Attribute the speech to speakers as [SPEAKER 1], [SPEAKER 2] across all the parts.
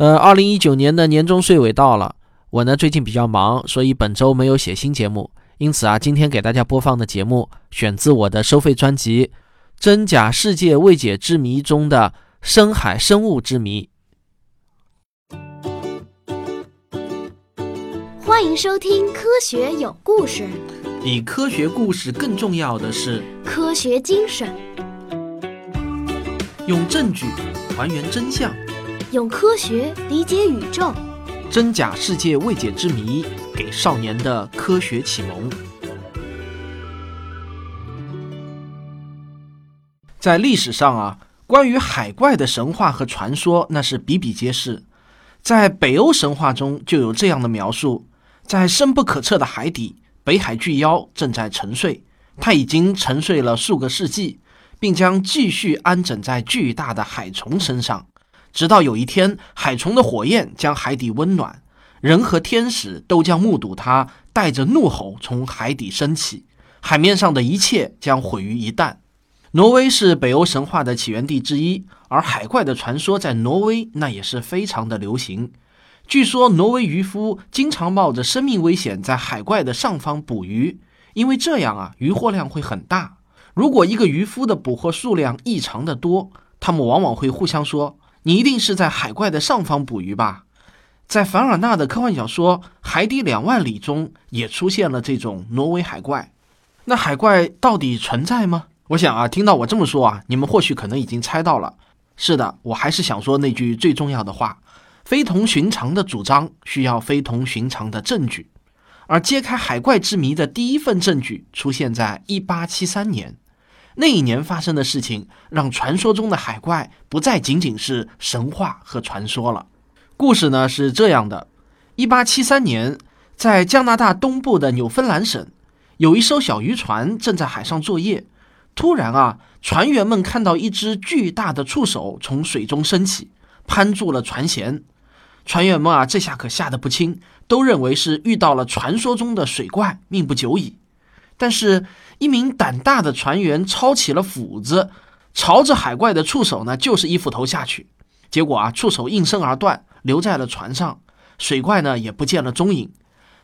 [SPEAKER 1] 呃，二零一九年的年终岁尾到了，我呢最近比较忙，所以本周没有写新节目。因此啊，今天给大家播放的节目选自我的收费专辑《真假世界未解之谜》中的“深海生物之谜”。
[SPEAKER 2] 欢迎收听《科学有故事》，
[SPEAKER 1] 比科学故事更重要的是
[SPEAKER 2] 科学精神，
[SPEAKER 1] 用证据还原真相。
[SPEAKER 2] 用科学理解宇宙，
[SPEAKER 1] 真假世界未解之谜，给少年的科学启蒙。在历史上啊，关于海怪的神话和传说那是比比皆是。在北欧神话中就有这样的描述：在深不可测的海底，北海巨妖正在沉睡，它已经沉睡了数个世纪，并将继续安枕在巨大的海虫身上。直到有一天，海虫的火焰将海底温暖，人和天使都将目睹它带着怒吼从海底升起，海面上的一切将毁于一旦。挪威是北欧神话的起源地之一，而海怪的传说在挪威那也是非常的流行。据说，挪威渔夫经常冒着生命危险在海怪的上方捕鱼，因为这样啊，渔获量会很大。如果一个渔夫的捕获数量异常的多，他们往往会互相说。你一定是在海怪的上方捕鱼吧？在凡尔纳的科幻小说《海底两万里》中也出现了这种挪威海怪。那海怪到底存在吗？我想啊，听到我这么说啊，你们或许可能已经猜到了。是的，我还是想说那句最重要的话：非同寻常的主张需要非同寻常的证据。而揭开海怪之谜的第一份证据出现在1873年。那一年发生的事情，让传说中的海怪不再仅仅是神话和传说了。故事呢是这样的：一八七三年，在加拿大东部的纽芬兰省，有一艘小渔船正在海上作业。突然啊，船员们看到一只巨大的触手从水中升起，攀住了船舷。船员们啊，这下可吓得不轻，都认为是遇到了传说中的水怪，命不久矣。但是，一名胆大的船员抄起了斧子，朝着海怪的触手呢，就是一斧头下去。结果啊，触手应声而断，留在了船上。水怪呢，也不见了踪影。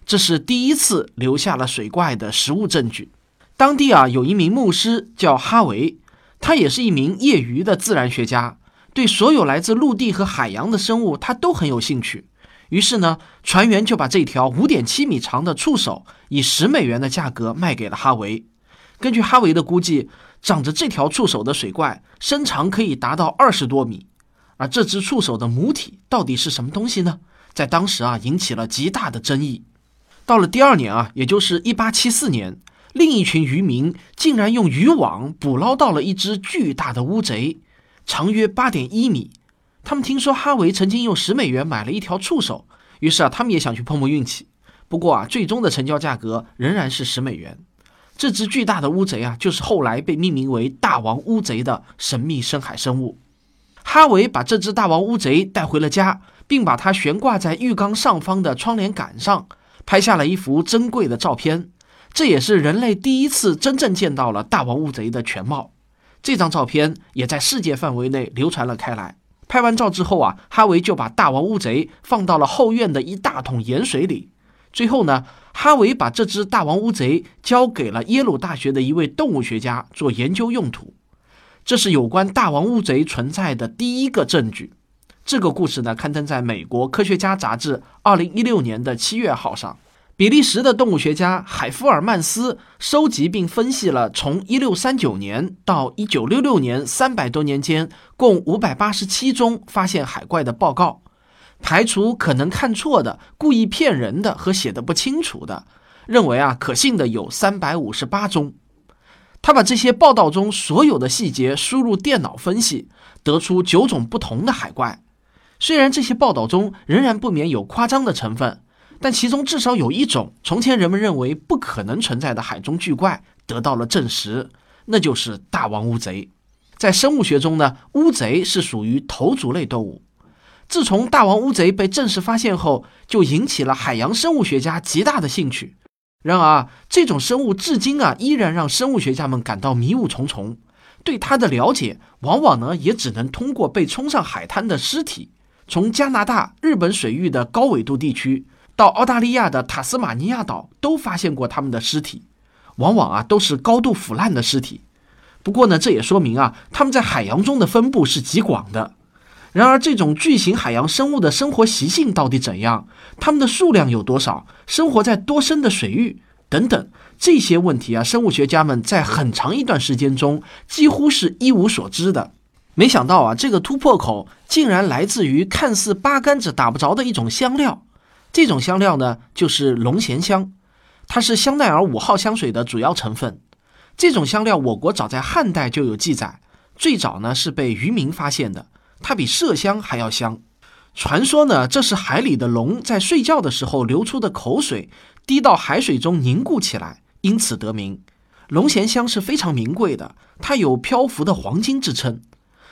[SPEAKER 1] 这是第一次留下了水怪的实物证据。当地啊，有一名牧师叫哈维，他也是一名业余的自然学家，对所有来自陆地和海洋的生物，他都很有兴趣。于是呢，船员就把这条五点七米长的触手以十美元的价格卖给了哈维。根据哈维的估计，长着这条触手的水怪身长可以达到二十多米。而这只触手的母体到底是什么东西呢？在当时啊，引起了极大的争议。到了第二年啊，也就是一八七四年，另一群渔民竟然用渔网捕捞到了一只巨大的乌贼，长约八点一米。他们听说哈维曾经用十美元买了一条触手，于是啊，他们也想去碰碰运气。不过啊，最终的成交价格仍然是十美元。这只巨大的乌贼啊，就是后来被命名为“大王乌贼”的神秘深海生物。哈维把这只大王乌贼带回了家，并把它悬挂在浴缸上方的窗帘杆上，拍下了一幅珍贵的照片。这也是人类第一次真正见到了大王乌贼的全貌。这张照片也在世界范围内流传了开来。拍完照之后啊，哈维就把大王乌贼放到了后院的一大桶盐水里。最后呢，哈维把这只大王乌贼交给了耶鲁大学的一位动物学家做研究用途。这是有关大王乌贼存在的第一个证据。这个故事呢，刊登在美国科学家杂志二零一六年的七月号上。比利时的动物学家海夫尔曼斯收集并分析了从1639年到1966年三百多年间共587宗发现海怪的报告，排除可能看错的、故意骗人的和写的不清楚的，认为啊可信的有358宗。他把这些报道中所有的细节输入电脑分析，得出九种不同的海怪。虽然这些报道中仍然不免有夸张的成分。但其中至少有一种从前人们认为不可能存在的海中巨怪得到了证实，那就是大王乌贼。在生物学中呢，乌贼是属于头足类动物。自从大王乌贼被正式发现后，就引起了海洋生物学家极大的兴趣。然而，这种生物至今啊，依然让生物学家们感到迷雾重重。对它的了解，往往呢，也只能通过被冲上海滩的尸体。从加拿大、日本水域的高纬度地区到澳大利亚的塔斯马尼亚岛，都发现过它们的尸体，往往啊都是高度腐烂的尸体。不过呢，这也说明啊，它们在海洋中的分布是极广的。然而，这种巨型海洋生物的生活习性到底怎样？它们的数量有多少？生活在多深的水域？等等这些问题啊，生物学家们在很长一段时间中几乎是一无所知的。没想到啊，这个突破口竟然来自于看似八竿子打不着的一种香料。这种香料呢，就是龙涎香，它是香奈儿五号香水的主要成分。这种香料，我国早在汉代就有记载，最早呢是被渔民发现的。它比麝香还要香。传说呢，这是海里的龙在睡觉的时候流出的口水滴到海水中凝固起来，因此得名。龙涎香是非常名贵的，它有漂浮的黄金之称。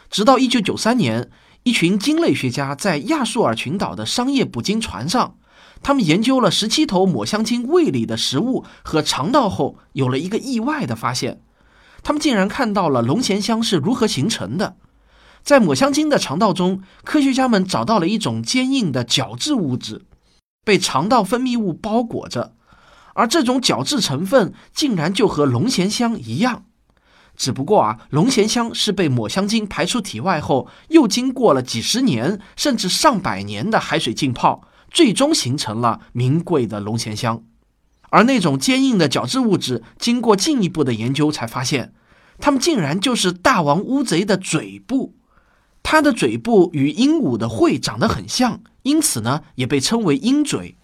[SPEAKER 1] 直到一九九三年，一群鲸类学家在亚速尔群岛的商业捕鲸船上，他们研究了十七头抹香鲸胃里的食物和肠道后，有了一个意外的发现：他们竟然看到了龙涎香是如何形成的。在抹香鲸的肠道中，科学家们找到了一种坚硬的角质物质，被肠道分泌物包裹着，而这种角质成分竟然就和龙涎香一样。只不过啊，龙涎香是被抹香鲸排出体外后，又经过了几十年甚至上百年的海水浸泡，最终形成了名贵的龙涎香。而那种坚硬的角质物质，经过进一步的研究才发现，它们竟然就是大王乌贼的嘴部。它的嘴部与鹦鹉的喙长得很像，因此呢，也被称为鹰嘴。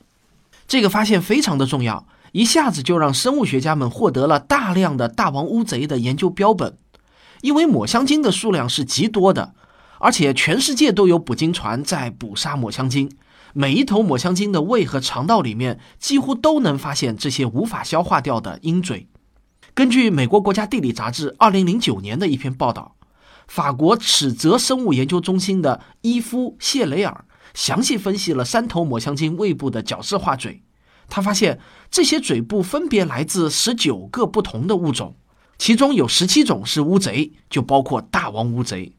[SPEAKER 1] 这个发现非常的重要，一下子就让生物学家们获得了大量的大王乌贼的研究标本。因为抹香鲸的数量是极多的，而且全世界都有捕鲸船在捕杀抹香鲸，每一头抹香鲸的胃和肠道里面几乎都能发现这些无法消化掉的鹰嘴。根据美国国家地理杂志二零零九年的一篇报道。法国尺泽生物研究中心的伊夫·谢雷尔详细分析了三头抹香鲸胃部的角质化嘴，他发现这些嘴部分别来自十九个不同的物种，其中有十七种是乌贼，就包括大王乌贼。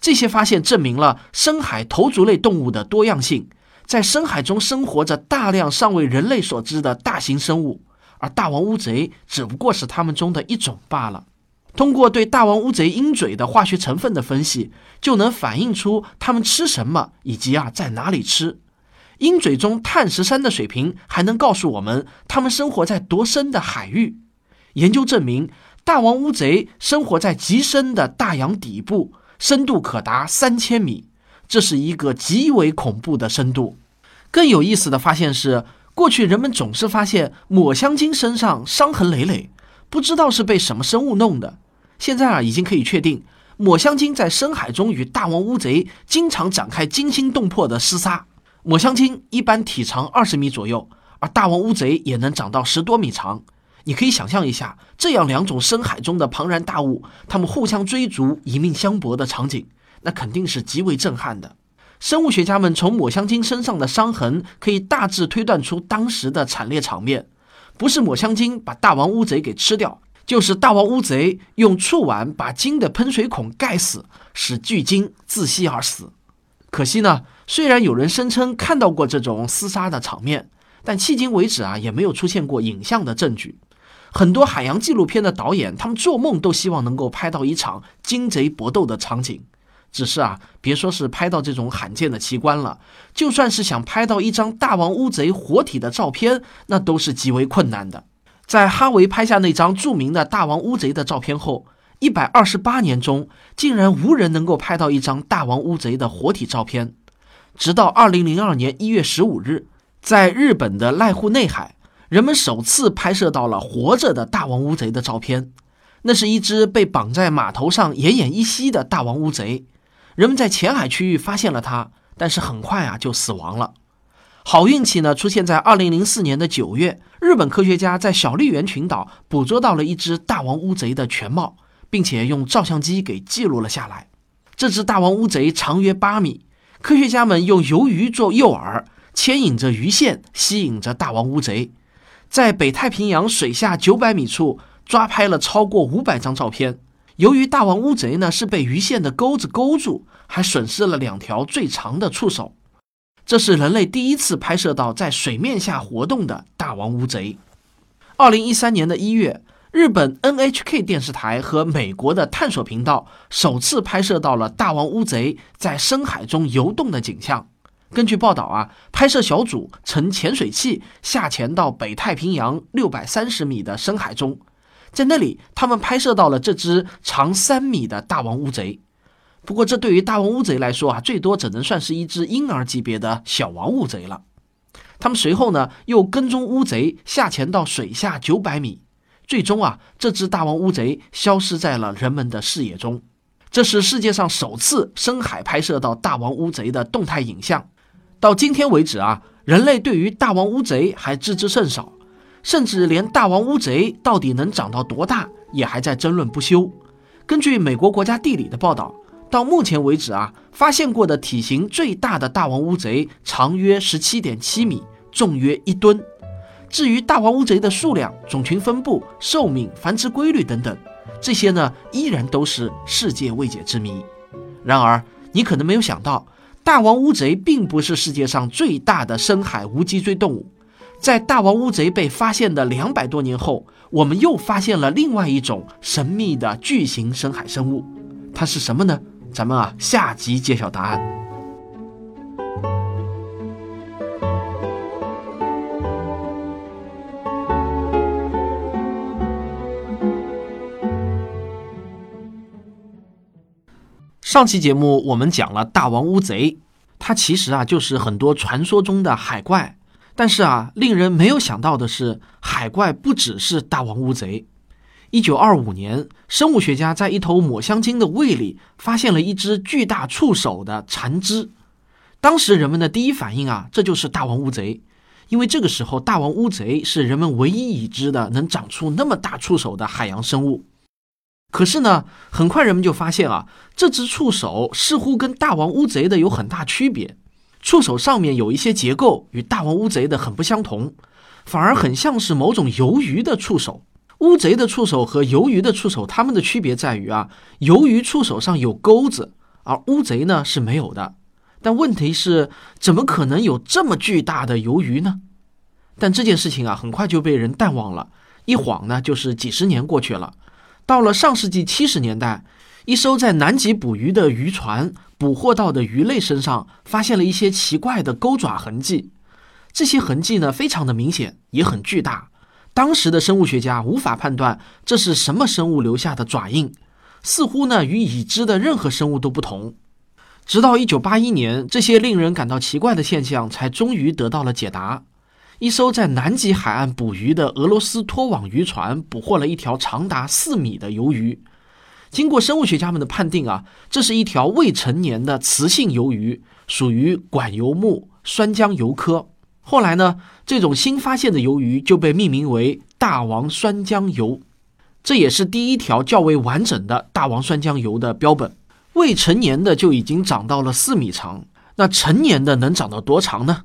[SPEAKER 1] 这些发现证明了深海头足类动物的多样性，在深海中生活着大量尚未人类所知的大型生物，而大王乌贼只不过是它们中的一种罢了。通过对大王乌贼鹰嘴的化学成分的分析，就能反映出它们吃什么以及啊在哪里吃。鹰嘴中碳十三的水平还能告诉我们它们生活在多深的海域。研究证明，大王乌贼生活在极深的大洋底部，深度可达三千米，这是一个极为恐怖的深度。更有意思的发现是，过去人们总是发现抹香鲸身上伤痕累累。不知道是被什么生物弄的。现在啊，已经可以确定，抹香鲸在深海中与大王乌贼经常展开惊心动魄的厮杀。抹香鲸一般体长二十米左右，而大王乌贼也能长到十多米长。你可以想象一下，这样两种深海中的庞然大物，它们互相追逐、以命相搏的场景，那肯定是极为震撼的。生物学家们从抹香鲸身上的伤痕，可以大致推断出当时的惨烈场面。不是抹香鲸把大王乌贼给吃掉，就是大王乌贼用触腕把鲸的喷水孔盖死，使巨鲸窒息而死。可惜呢，虽然有人声称看到过这种厮杀的场面，但迄今为止啊，也没有出现过影像的证据。很多海洋纪录片的导演，他们做梦都希望能够拍到一场鲸贼搏斗的场景。只是啊，别说是拍到这种罕见的奇观了，就算是想拍到一张大王乌贼活体的照片，那都是极为困难的。在哈维拍下那张著名的大王乌贼的照片后，一百二十八年中，竟然无人能够拍到一张大王乌贼的活体照片。直到二零零二年一月十五日，在日本的濑户内海，人们首次拍摄到了活着的大王乌贼的照片。那是一只被绑在码头上奄奄一息的大王乌贼。人们在浅海区域发现了它，但是很快啊就死亡了。好运气呢，出现在二零零四年的九月，日本科学家在小笠原群岛捕捉到了一只大王乌贼的全貌，并且用照相机给记录了下来。这只大王乌贼长约八米，科学家们用鱿鱼做诱饵，牵引着鱼线吸引着大王乌贼，在北太平洋水下九百米处抓拍了超过五百张照片。由于大王乌贼呢是被鱼线的钩子勾住，还损失了两条最长的触手。这是人类第一次拍摄到在水面下活动的大王乌贼。二零一三年的一月，日本 NHK 电视台和美国的探索频道首次拍摄到了大王乌贼在深海中游动的景象。根据报道啊，拍摄小组乘潜水器下潜到北太平洋六百三十米的深海中。在那里，他们拍摄到了这只长三米的大王乌贼。不过，这对于大王乌贼来说啊，最多只能算是一只婴儿级别的小王乌贼了。他们随后呢，又跟踪乌贼下潜到水下九百米，最终啊，这只大王乌贼消失在了人们的视野中。这是世界上首次深海拍摄到大王乌贼的动态影像。到今天为止啊，人类对于大王乌贼还知之甚少。甚至连大王乌贼到底能长到多大，也还在争论不休。根据美国国家地理的报道，到目前为止啊，发现过的体型最大的大王乌贼长约十七点七米，重约一吨。至于大王乌贼的数量、种群分布、寿命、繁殖规律等等，这些呢，依然都是世界未解之谜。然而，你可能没有想到，大王乌贼并不是世界上最大的深海无脊椎动物。在大王乌贼被发现的两百多年后，我们又发现了另外一种神秘的巨型深海生物，它是什么呢？咱们啊，下集揭晓答案。上期节目我们讲了大王乌贼，它其实啊就是很多传说中的海怪。但是啊，令人没有想到的是，海怪不只是大王乌贼。一九二五年，生物学家在一头抹香鲸的胃里发现了一只巨大触手的残肢。当时人们的第一反应啊，这就是大王乌贼，因为这个时候大王乌贼是人们唯一已知的能长出那么大触手的海洋生物。可是呢，很快人们就发现啊，这只触手似乎跟大王乌贼的有很大区别。触手上面有一些结构与大王乌贼的很不相同，反而很像是某种鱿鱼的触手。乌贼的触手和鱿鱼的触手，它们的区别在于啊，鱿鱼触手上有钩子，而乌贼呢是没有的。但问题是，怎么可能有这么巨大的鱿鱼呢？但这件事情啊，很快就被人淡忘了，一晃呢就是几十年过去了。到了上世纪七十年代。一艘在南极捕鱼的渔船捕获到的鱼类身上发现了一些奇怪的钩爪痕迹，这些痕迹呢非常的明显，也很巨大。当时的生物学家无法判断这是什么生物留下的爪印，似乎呢与已知的任何生物都不同。直到1981年，这些令人感到奇怪的现象才终于得到了解答。一艘在南极海岸捕鱼的俄罗斯拖网渔船捕获了一条长达四米的鱿鱼。经过生物学家们的判定啊，这是一条未成年的雌性鱿鱼，属于管鱿目酸浆鱿科。后来呢，这种新发现的鱿鱼就被命名为大王酸浆鱿，这也是第一条较为完整的大王酸浆鱿的标本。未成年的就已经长到了四米长，那成年的能长到多长呢？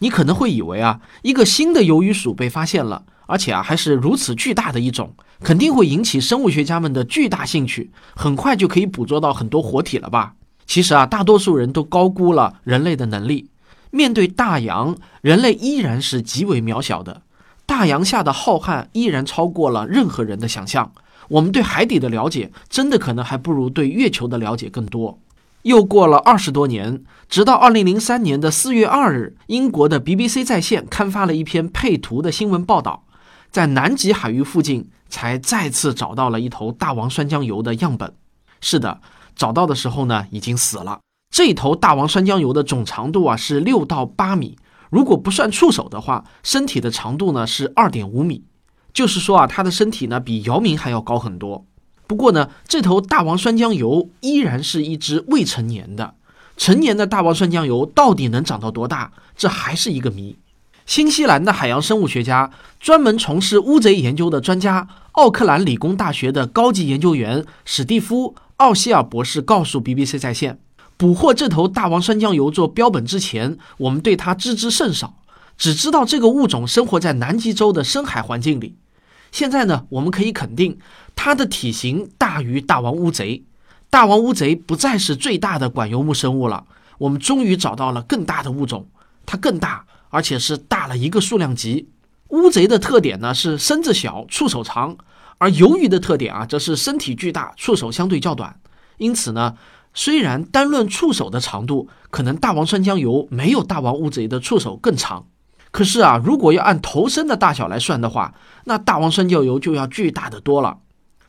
[SPEAKER 1] 你可能会以为啊，一个新的鱿鱼属被发现了。而且啊，还是如此巨大的一种，肯定会引起生物学家们的巨大兴趣，很快就可以捕捉到很多活体了吧？其实啊，大多数人都高估了人类的能力。面对大洋，人类依然是极为渺小的。大洋下的浩瀚依然超过了任何人的想象。我们对海底的了解，真的可能还不如对月球的了解更多。又过了二十多年，直到二零零三年的四月二日，英国的 BBC 在线刊发了一篇配图的新闻报道。在南极海域附近，才再次找到了一头大王酸浆鱿的样本。是的，找到的时候呢，已经死了。这头大王酸浆鱿的总长度啊是六到八米，如果不算触手的话，身体的长度呢是二点五米。就是说啊，它的身体呢比姚明还要高很多。不过呢，这头大王酸浆鱿依然是一只未成年的。成年的大王酸浆鱿到底能长到多大，这还是一个谜。新西兰的海洋生物学家，专门从事乌贼研究的专家，奥克兰理工大学的高级研究员史蒂夫·奥希尔博士告诉 BBC 在线，捕获这头大王酸浆鱿做标本之前，我们对它知之甚少，只知道这个物种生活在南极洲的深海环境里。现在呢，我们可以肯定，它的体型大于大王乌贼。大王乌贼不再是最大的管游目生物了，我们终于找到了更大的物种，它更大，而且是大了一个数量级。乌贼的特点呢是身子小，触手长，而鱿鱼的特点啊则是身体巨大，触手相对较短。因此呢，虽然单论触手的长度，可能大王酸浆鱿没有大王乌贼的触手更长，可是啊，如果要按头身的大小来算的话，那大王酸浆鱿就要巨大的多了。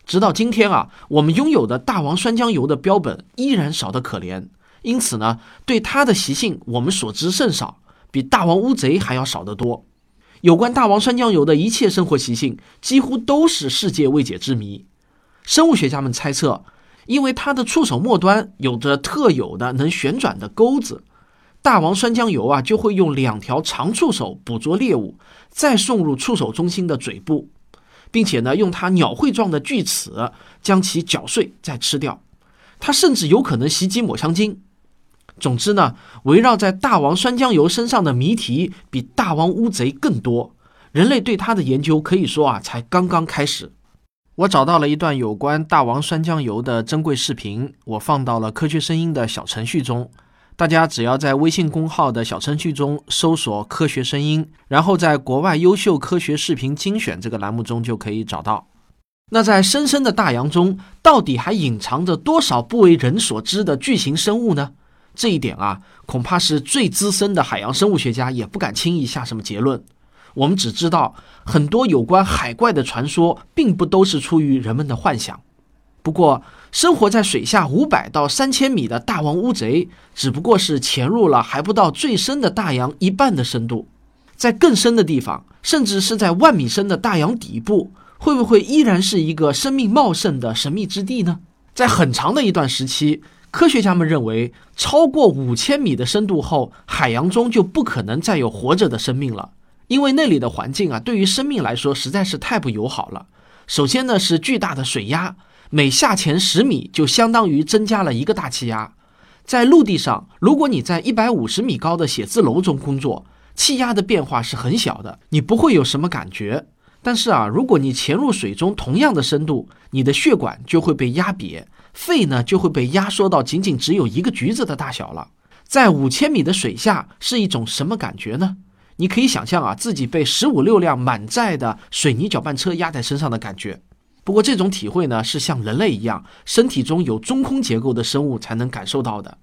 [SPEAKER 1] 直到今天啊，我们拥有的大王酸浆鱿的标本依然少得可怜，因此呢，对它的习性我们所知甚少，比大王乌贼还要少得多。有关大王酸浆鱿的一切生活习性，几乎都是世界未解之谜。生物学家们猜测，因为它的触手末端有着特有的能旋转的钩子，大王酸浆鱿啊就会用两条长触手捕捉猎物，再送入触手中心的嘴部。并且呢，用它鸟喙状的锯齿将其搅碎再吃掉。它甚至有可能袭击抹香鲸。总之呢，围绕在大王酸浆鱿身上的谜题比大王乌贼更多。人类对它的研究可以说啊，才刚刚开始。我找到了一段有关大王酸浆鱿的珍贵视频，我放到了科学声音的小程序中。大家只要在微信公号的小程序中搜索“科学声音”，然后在国外优秀科学视频精选这个栏目中就可以找到。那在深深的大洋中，到底还隐藏着多少不为人所知的巨型生物呢？这一点啊，恐怕是最资深的海洋生物学家也不敢轻易下什么结论。我们只知道，很多有关海怪的传说，并不都是出于人们的幻想。不过，生活在水下五百到三千米的大王乌贼，只不过是潜入了还不到最深的大洋一半的深度。在更深的地方，甚至是在万米深的大洋底部，会不会依然是一个生命茂盛的神秘之地呢？在很长的一段时期，科学家们认为，超过五千米的深度后，海洋中就不可能再有活着的生命了，因为那里的环境啊，对于生命来说实在是太不友好了。首先呢，是巨大的水压。每下潜十米，就相当于增加了一个大气压。在陆地上，如果你在一百五十米高的写字楼中工作，气压的变化是很小的，你不会有什么感觉。但是啊，如果你潜入水中同样的深度，你的血管就会被压瘪，肺呢就会被压缩到仅仅只有一个橘子的大小了。在五千米的水下是一种什么感觉呢？你可以想象啊，自己被十五六辆满载的水泥搅拌车压在身上的感觉。不过这种体会呢，是像人类一样，身体中有中空结构的生物才能感受到的。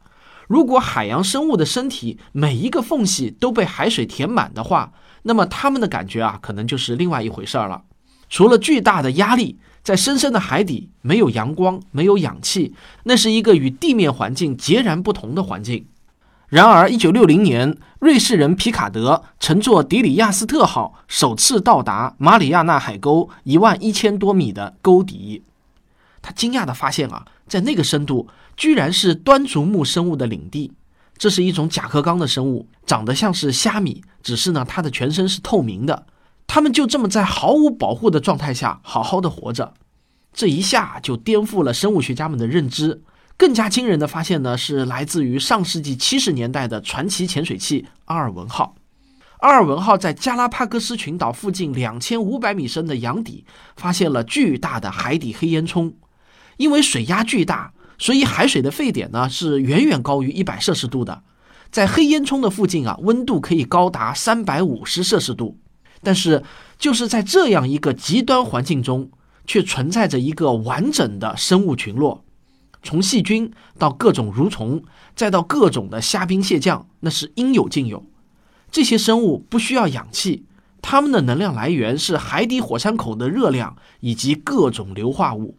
[SPEAKER 1] 如果海洋生物的身体每一个缝隙都被海水填满的话，那么它们的感觉啊，可能就是另外一回事儿了。除了巨大的压力，在深深的海底没有阳光，没有氧气，那是一个与地面环境截然不同的环境。然而，一九六零年，瑞士人皮卡德乘坐迪里亚斯特号首次到达马里亚纳海沟一万一千多米的沟底。他惊讶地发现啊，在那个深度，居然是端足目生物的领地。这是一种甲壳纲的生物，长得像是虾米，只是呢，它的全身是透明的。他们就这么在毫无保护的状态下好好的活着。这一下就颠覆了生物学家们的认知。更加惊人的发现呢，是来自于上世纪七十年代的传奇潜水器阿尔文号。阿尔文号在加拉帕戈斯群岛附近两千五百米深的洋底发现了巨大的海底黑烟囱。因为水压巨大，所以海水的沸点呢是远远高于一百摄氏度的。在黑烟囱的附近啊，温度可以高达三百五十摄氏度。但是就是在这样一个极端环境中，却存在着一个完整的生物群落。从细菌到各种蠕虫，再到各种的虾兵蟹将，那是应有尽有。这些生物不需要氧气，它们的能量来源是海底火山口的热量以及各种硫化物。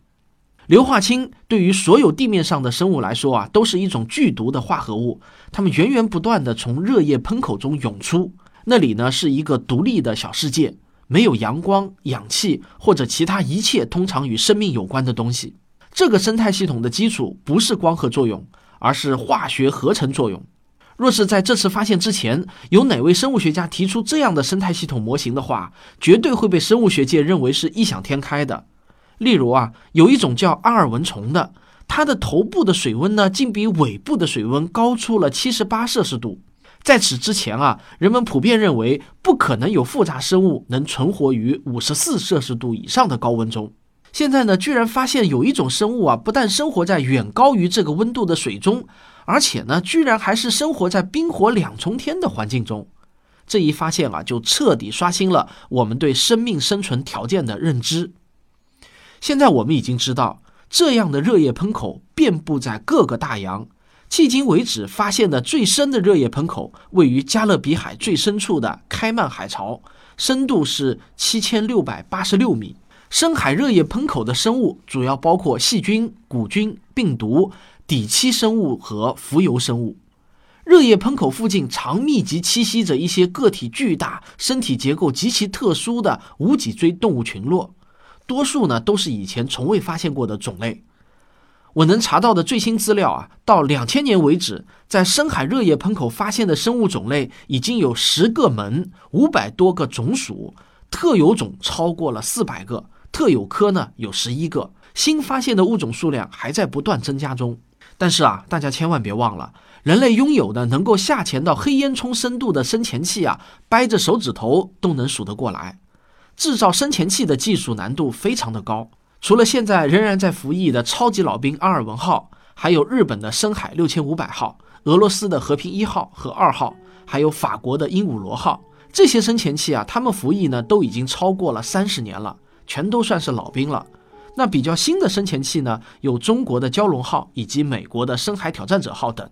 [SPEAKER 1] 硫化氢对于所有地面上的生物来说啊，都是一种剧毒的化合物。它们源源不断的从热液喷口中涌出，那里呢是一个独立的小世界，没有阳光、氧气或者其他一切通常与生命有关的东西。这个生态系统的基础不是光合作用，而是化学合成作用。若是在这次发现之前，有哪位生物学家提出这样的生态系统模型的话，绝对会被生物学界认为是异想天开的。例如啊，有一种叫阿尔文虫的，它的头部的水温呢，竟比尾部的水温高出了七十八摄氏度。在此之前啊，人们普遍认为不可能有复杂生物能存活于五十四摄氏度以上的高温中。现在呢，居然发现有一种生物啊，不但生活在远高于这个温度的水中，而且呢，居然还是生活在冰火两重天的环境中。这一发现啊，就彻底刷新了我们对生命生存条件的认知。现在我们已经知道，这样的热液喷口遍布在各个大洋。迄今为止发现的最深的热液喷口位于加勒比海最深处的开曼海槽，深度是七千六百八十六米。深海热液喷口的生物主要包括细菌、古菌、病毒、底栖生物和浮游生物。热液喷口附近常密集栖息着一些个体巨大、身体结构极其特殊的无脊椎动物群落，多数呢都是以前从未发现过的种类。我能查到的最新资料啊，到两千年为止，在深海热液喷口发现的生物种类已经有十个门、五百多个种属，特有种超过了四百个，特有科呢有十一个。新发现的物种数量还在不断增加中。但是啊，大家千万别忘了，人类拥有的能够下潜到黑烟囱深度的深潜器啊，掰着手指头都能数得过来。制造深潜器的技术难度非常的高。除了现在仍然在服役的超级老兵阿尔文号，还有日本的深海六千五百号、俄罗斯的和平一号和二号，还有法国的鹦鹉螺号，这些深潜器啊，他们服役呢都已经超过了三十年了，全都算是老兵了。那比较新的深潜器呢，有中国的蛟龙号以及美国的深海挑战者号等，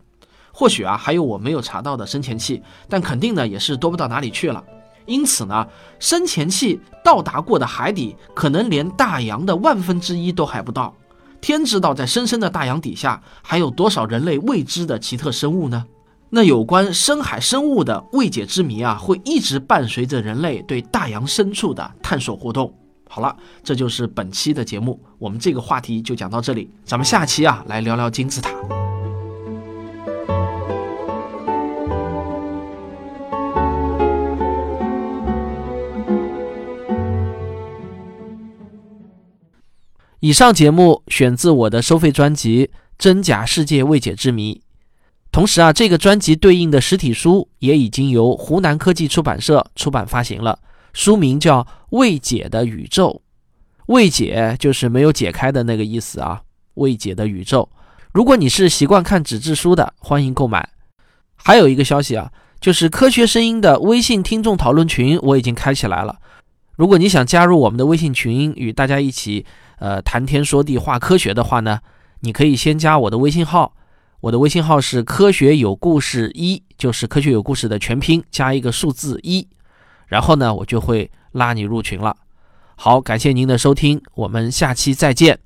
[SPEAKER 1] 或许啊还有我没有查到的深潜器，但肯定呢也是多不到哪里去了。因此呢，深潜器到达过的海底可能连大洋的万分之一都还不到。天知道，在深深的大洋底下还有多少人类未知的奇特生物呢？那有关深海生物的未解之谜啊，会一直伴随着人类对大洋深处的探索活动。好了，这就是本期的节目，我们这个话题就讲到这里，咱们下期啊来聊聊金字塔。以上节目选自我的收费专辑《真假世界未解之谜》，同时啊，这个专辑对应的实体书也已经由湖南科技出版社出版发行了，书名叫《未解的宇宙》，未解就是没有解开的那个意思啊，未解的宇宙。如果你是习惯看纸质书的，欢迎购买。还有一个消息啊，就是科学声音的微信听众讨论群我已经开起来了，如果你想加入我们的微信群，与大家一起。呃，谈天说地话科学的话呢，你可以先加我的微信号，我的微信号是科学有故事一，就是科学有故事的全拼加一个数字一，然后呢，我就会拉你入群了。好，感谢您的收听，我们下期再见。